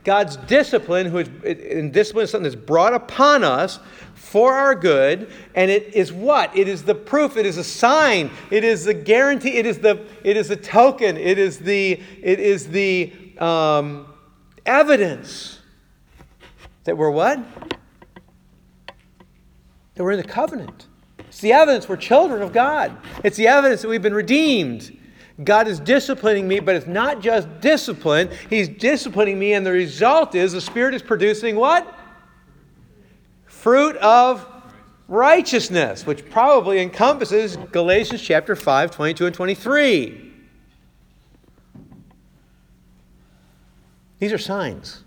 God's discipline, who is and discipline is something that's brought upon us for our good, and it is what? It is the proof, it is a sign, it is the guarantee, it is the it is the token, it is the it is the um, evidence that we're what? That we're in the covenant. It's the evidence we're children of God. It's the evidence that we've been redeemed. God is disciplining me, but it's not just discipline. He's disciplining me, and the result is the Spirit is producing what? Fruit of righteousness, which probably encompasses Galatians chapter 5, 22 and 23. These are signs.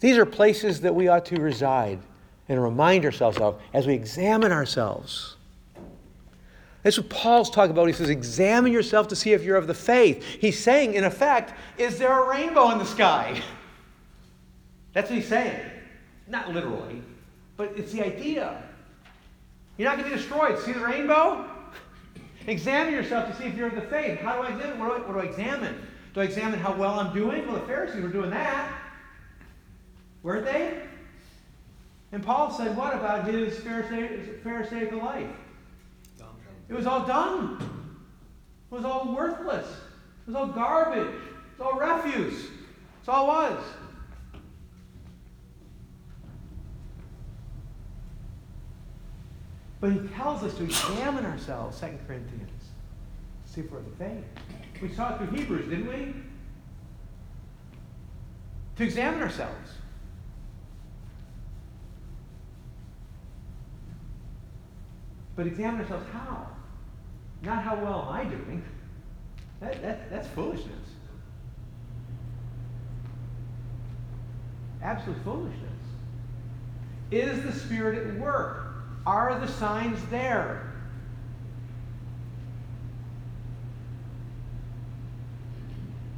These are places that we ought to reside and remind ourselves of as we examine ourselves. That's what Paul's talking about. He says, Examine yourself to see if you're of the faith. He's saying, in effect, is there a rainbow in the sky? That's what he's saying. Not literally, but it's the idea. You're not going to be destroyed. See the rainbow? Examine yourself to see if you're of the faith. How do I examine? What do I, what do I examine? Do I examine how well I'm doing? Well, the Pharisees were doing that. Weren't they? And Paul said, what about his Pharisaical life? It was all done. It was all worthless. It was all garbage. It was all refuse. It's all was. But he tells us to examine ourselves, 2 Corinthians. See if we're the faith. We saw it through Hebrews, didn't we? To examine ourselves. But examine ourselves how? Not how well am I doing. That, that, that's foolishness. Absolute foolishness. Is the Spirit at work? Are the signs there?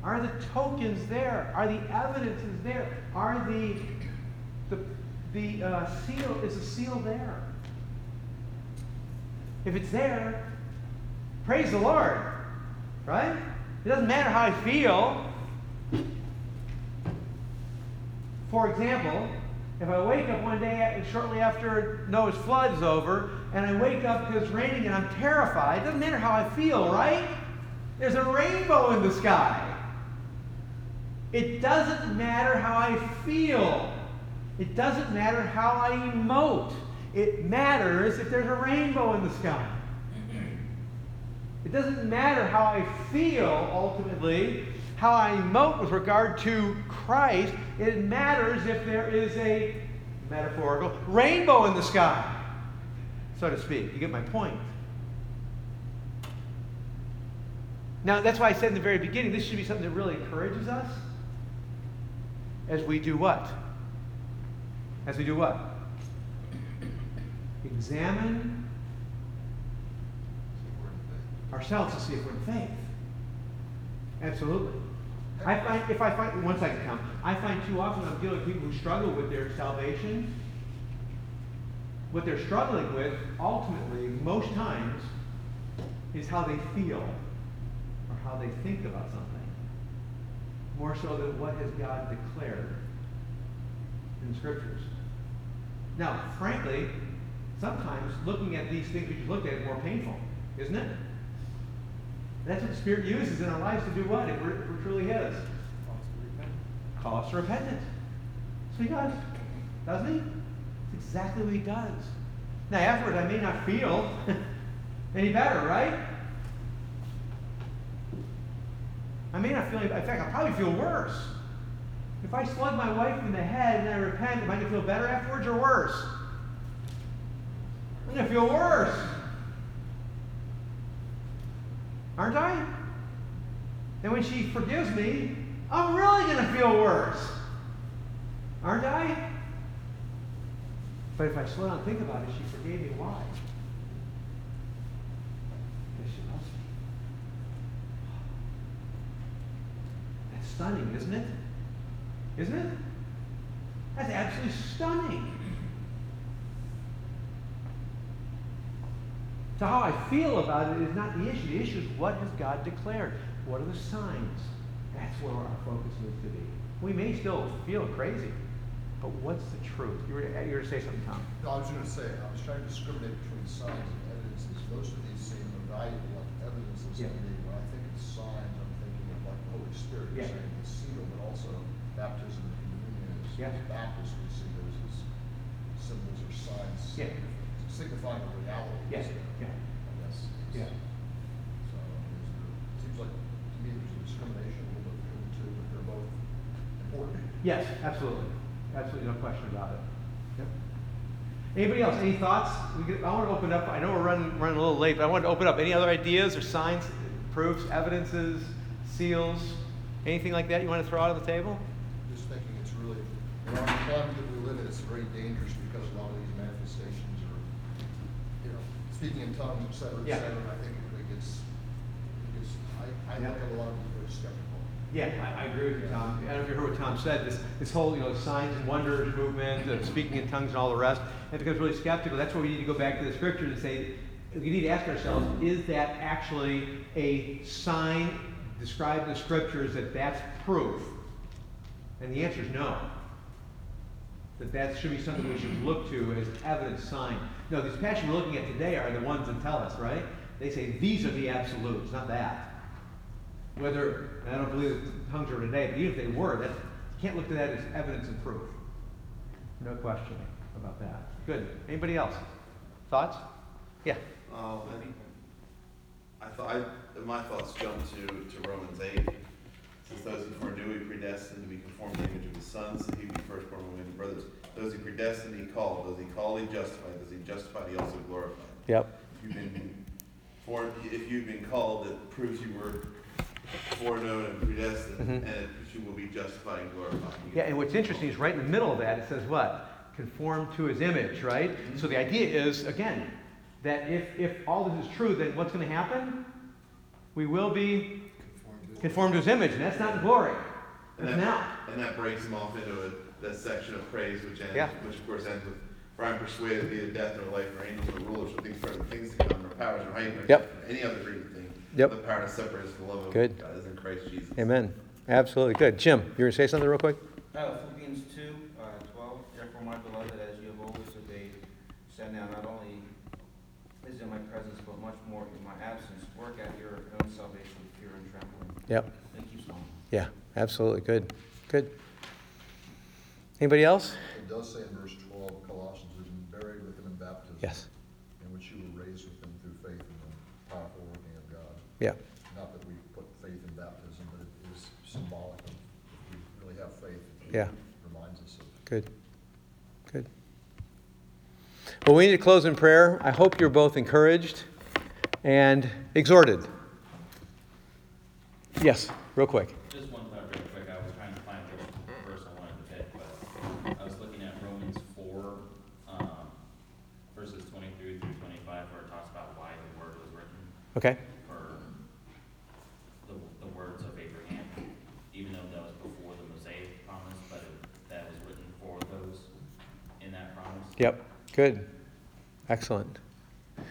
Are the tokens there? Are the evidences there? Are the the the uh, seal is the seal there? If it's there, praise the Lord, right? It doesn't matter how I feel. For example, if I wake up one day shortly after Noah's flood is over, and I wake up because it's raining and I'm terrified, it doesn't matter how I feel, right? There's a rainbow in the sky. It doesn't matter how I feel. It doesn't matter how I emote. It matters if there's a rainbow in the sky. It doesn't matter how I feel ultimately, how I emote with regard to Christ. It matters if there is a metaphorical rainbow in the sky, so to speak. You get my point. Now, that's why I said in the very beginning, this should be something that really encourages us as we do what? As we do what? Examine ourselves to see if we're in faith. Absolutely. I find if I find one second, Tom. I find too often I'm dealing with people who struggle with their salvation. What they're struggling with, ultimately, most times, is how they feel or how they think about something. More so than what has God declared in the scriptures. Now, frankly, sometimes looking at these things we just looked at is more painful, isn't it? That's what the Spirit uses in our lives to do what? If we're, if we're truly His. Call us to repentance. So He does. Doesn't He? That's exactly what He does. Now, afterwards, I may not feel any better, right? I may not feel any In fact, I'll probably feel worse. If I slug my wife in the head and I repent, am I going to feel better afterwards or worse? I'm going to feel worse. Aren't I? And when she forgives me, I'm really going to feel worse. Aren't I? But if I slow down and think about it, she forgave me. Why? Because she loves me. That's stunning, isn't it? Isn't it? That's absolutely stunning. So how I feel about it is not the issue. The issue is what has God declared? What are the signs? That's where our focus needs to be. We may still feel crazy, but what's the truth? You were, you were to say something, Tom. No, I was gonna say, I was trying to discriminate between signs and evidences. Most of these seem valuable like evidences to Yeah. me. When I think of signs, I'm thinking of like the Holy Spirit, Yeah. saying the seal, but also baptism and communion is. Yeah. As Baptists, we see those as symbols or signs. Yeah. Signifying a reality. Yeah, yeah. I guess. Yeah. So, is there, seems like, to me, there's a discrimination a little bit between the two, but they're both important. Yes, absolutely. Absolutely, no question about it. Yep. Anybody else? Any thoughts? We could, I want to open up. I know we're running, running a little late, but I want to open up. Any other ideas or signs, proofs, evidences, seals, anything like that you want to throw out on the table? Just thinking it's really, in our climate that we live in, it's very dangerous a lot of these manifestations are, you know, speaking in tongues, et cetera, et Yeah. cetera. I think it gets, it gets, I, I Yeah. look at a lot of people very skeptical. Yeah, I, I agree with you, Tom. I don't know if you heard what Tom said. This, this whole, you know, signs and wonders movement, uh, speaking in tongues and all the rest, and becomes really skeptical. That's why we need to go back to the scripture and say, we need to ask ourselves, is that actually a sign described in the scriptures that that's proof? And the answer is no. That that should be something we should look to as evidence sign. No, these passages we're looking at today are the ones that tell us, right? They say these are the absolutes, not that. Whether, I don't believe that tongues are today, but even if they were, that, you can't look to that as evidence and proof. No question about that. Good. Anybody else? Thoughts? Yeah. Um, I, I thought, I, my thoughts jump to, to Romans eight. Since those who foreknew he predestined to be conformed to the image of his son, so he be firstborn among many brothers. Those he predestined, he called. Those he called, he justified. Those he justified, he also glorified. Yep. If you've been for, if you've been called, it proves you were foreknown and predestined, Mhm. and it, you will be justified and glorified. Yeah, and what's interesting is right in the middle of that, it says what? Conform to his image, right? So the idea is, again, that if, if all this is true, then what's going to happen? We will be conformed to his image, and that's not in glory. And That's that, now. and that breaks him off into a, that section of praise, which ends, Yeah. which of course ends with, "For I am persuaded neither death nor life, nor angels or rulers, nor things present, things to come, nor powers, or height, nor Yep. any other created thing. Yep. The power to separate us from the love of Good. God is in Christ Jesus. Amen. Absolutely. Good. Jim, you were going to say something real quick? Uh, Philippians two, uh, twelve, therefore my beloved, as you have always obeyed, send now not only is in my presence, but much more in my absence, work out your own salvation with fear and trembling. Yep. And keeps going. Yeah, absolutely. Good. Good. Anybody else? It does say in verse twelve, of Colossians, we've been buried with him in baptism. Yes. In which you were raised with him through faith in the powerful working of God. Yeah. Not that we put faith in baptism, but it is symbolic of, if we really have faith. it Yeah. Reminds us of Good. Good. Well, we need to close in prayer. I hope you're both encouraged and exhorted. Yes, real quick. Just one thought real quick, I was trying to find which verse I wanted to pick, but I was looking at Romans four, um, verses twenty-three through twenty-five, where it talks about why the word was written, Okay? or the, the words of Abraham, even though that was before the Mosaic promise, but it, that was written for those in that promise. Yep. Good. Excellent.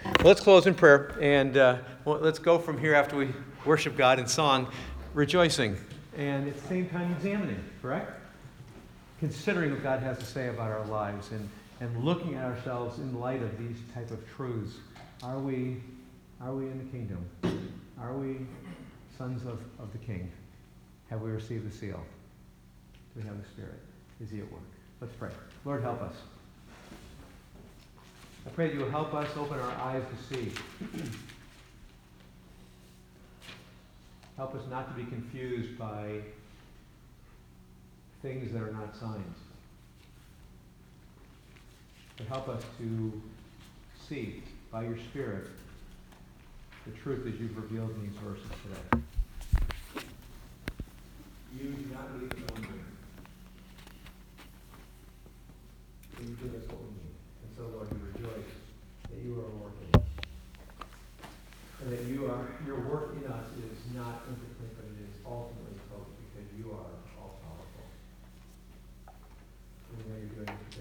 Well, let's close in prayer and uh, well, let's go from here after we worship God in song, rejoicing and at the same time examining, correct? Considering what God has to say about our lives and, and looking at ourselves in light of these type of truths. Are we, are we in the kingdom? Are we sons of, of the King? Have we received the seal? Do we have the Spirit? Is he at work? Let's pray. Lord, help us. I pray that you will help us open our eyes to see. Help us not to be confused by things that are not signs. But help us to see by your Spirit the truth as you've revealed in these verses today. You do not need to wonder. You give us what we need. And so, Lord, we rejoice that you are working. And that you are, your work in us is not incomplete, but it is ultimately total because you are all powerful. And we know you're doing it